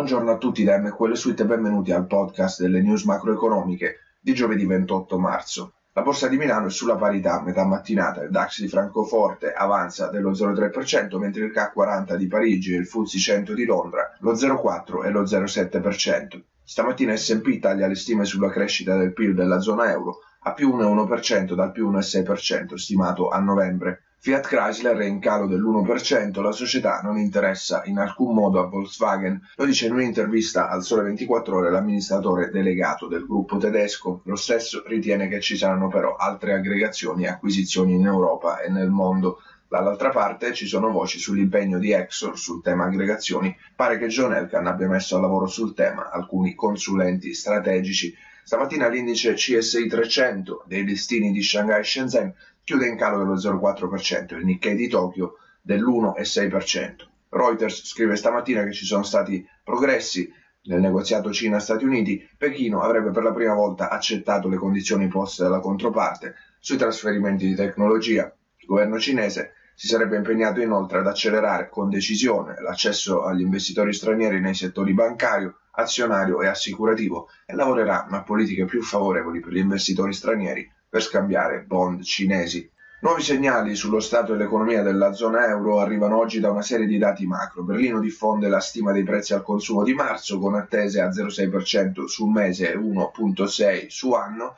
Buongiorno a tutti da MQL Suite e benvenuti al podcast delle news macroeconomiche di giovedì 28 marzo. La borsa di Milano è sulla parità a metà mattinata, il DAX di Francoforte avanza dello 0,3%, mentre il CAC 40 di Parigi e il FTSE 100 di Londra lo 0,4 e lo 0,7%. Stamattina S&P taglia le stime sulla crescita del PIL della zona euro a più 1,1% dal più 1,6% stimato a novembre. Fiat Chrysler è in calo dell'1%, la società non interessa in alcun modo a Volkswagen, lo dice in un'intervista al Sole 24 ore l'amministratore delegato del gruppo tedesco. Lo stesso ritiene che ci saranno però altre aggregazioni e acquisizioni in Europa e nel mondo. Dall'altra parte ci sono voci sull'impegno di Exor sul tema aggregazioni. Pare che John Elkan abbia messo a lavoro sul tema alcuni consulenti strategici. Stamattina l'indice CSI 300 dei listini di Shanghai Shenzhen chiude in calo dello 0,4%, il Nikkei di Tokyo dell'1,6%. Reuters scrive stamattina che ci sono stati progressi nel negoziato Cina-Stati Uniti, Pechino avrebbe per la prima volta accettato le condizioni poste dalla controparte sui trasferimenti di tecnologia. Il governo cinese si sarebbe impegnato inoltre ad accelerare con decisione l'accesso agli investitori stranieri nei settori bancario, azionario e assicurativo e lavorerà a politiche più favorevoli per gli investitori stranieri per scambiare bond cinesi. Nuovi segnali sullo stato dell'economia della zona euro arrivano oggi da una serie di dati macro. Berlino diffonde la stima dei prezzi al consumo di marzo con attese a 0,6% sul mese e 1,6% su anno,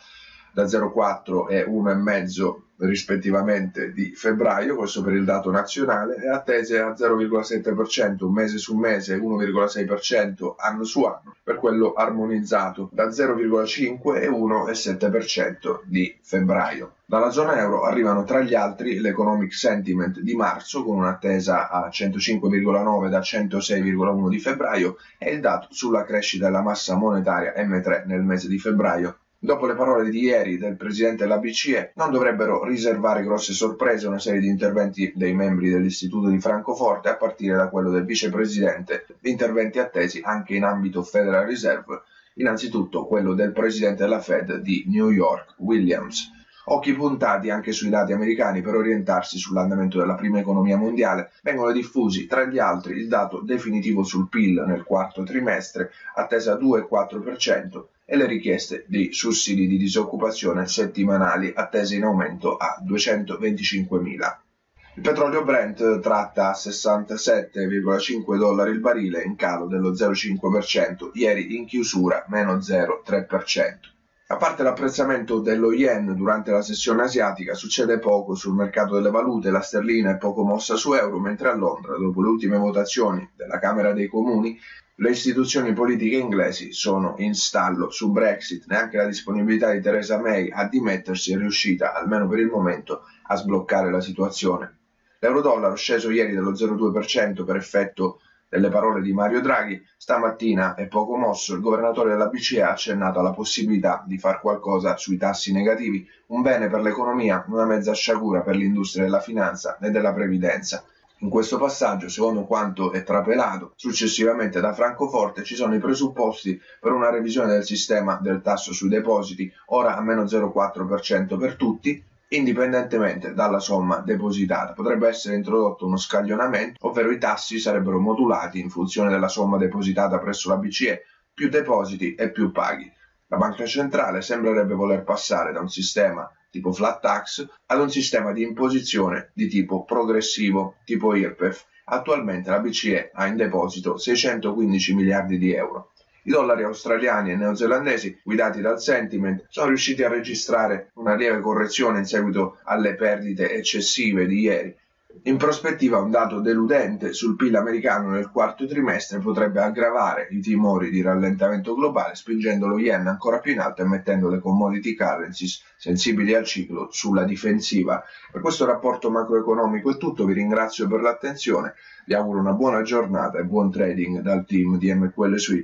da 0,4 e 1,5 rispettivamente di febbraio, questo per il dato nazionale, e attese a 0,7% mese su mese e 1,6% anno su anno per quello armonizzato da 0,5 e 1,7% di febbraio. Dalla zona euro arrivano tra gli altri l'economic sentiment di marzo con un'attesa a 105,9 da 106,1 di febbraio e il dato sulla crescita della massa monetaria M3 nel mese di febbraio Dopo le parole di ieri del presidente della BCE, non dovrebbero riservare grosse sorprese una serie di interventi dei membri dell'Istituto di Francoforte, a partire da quello del vicepresidente, interventi attesi anche in ambito Federal Reserve, innanzitutto quello del presidente della Fed di New York, Williams. Occhi puntati anche sui dati americani per orientarsi sull'andamento della prima economia mondiale, vengono diffusi tra gli altri il dato definitivo sul PIL nel quarto trimestre, attesa 2,4%, e le richieste di sussidi di disoccupazione settimanali attese in aumento a 225.000. Il petrolio Brent tratta a 67,5 dollari il barile in calo dello 0,5%, ieri in chiusura meno 0,3%. A parte l'apprezzamento dello yen durante la sessione asiatica, succede poco sul mercato delle valute, la sterlina è poco mossa su euro, mentre a Londra, dopo le ultime votazioni della Camera dei Comuni, le istituzioni politiche inglesi sono in stallo su Brexit, neanche la disponibilità di Theresa May a dimettersi è riuscita, almeno per il momento, a sbloccare la situazione. L'euro-dollaro sceso ieri dello 0,2% per effetto delle parole di Mario Draghi, stamattina è poco mosso, il governatore della BCE ha accennato alla possibilità di far qualcosa sui tassi negativi, un bene per l'economia, una mezza sciagura per l'industria della finanza e della previdenza. In questo passaggio, secondo quanto è trapelato successivamente da Francoforte, ci sono i presupposti per una revisione del sistema del tasso sui depositi, ora a meno 0,4% per tutti, indipendentemente dalla somma depositata. Potrebbe essere introdotto uno scaglionamento, ovvero i tassi sarebbero modulati in funzione della somma depositata presso la BCE, più depositi e più paghi. La banca centrale sembrerebbe voler passare da un sistema tipo flat tax, ad un sistema di imposizione di tipo progressivo, tipo IRPEF. Attualmente la BCE ha in deposito 615 miliardi di euro. I dollari australiani e neozelandesi, guidati dal sentiment, sono riusciti a registrare una lieve correzione in seguito alle perdite eccessive di ieri, in prospettiva un dato deludente sul PIL americano nel quarto trimestre potrebbe aggravare i timori di rallentamento globale, spingendo lo yen ancora più in alto e mettendo le commodity currencies sensibili al ciclo sulla difensiva. Per questo rapporto macroeconomico è tutto, vi ringrazio per l'attenzione, vi auguro una buona giornata e buon trading dal team di MQL Suite.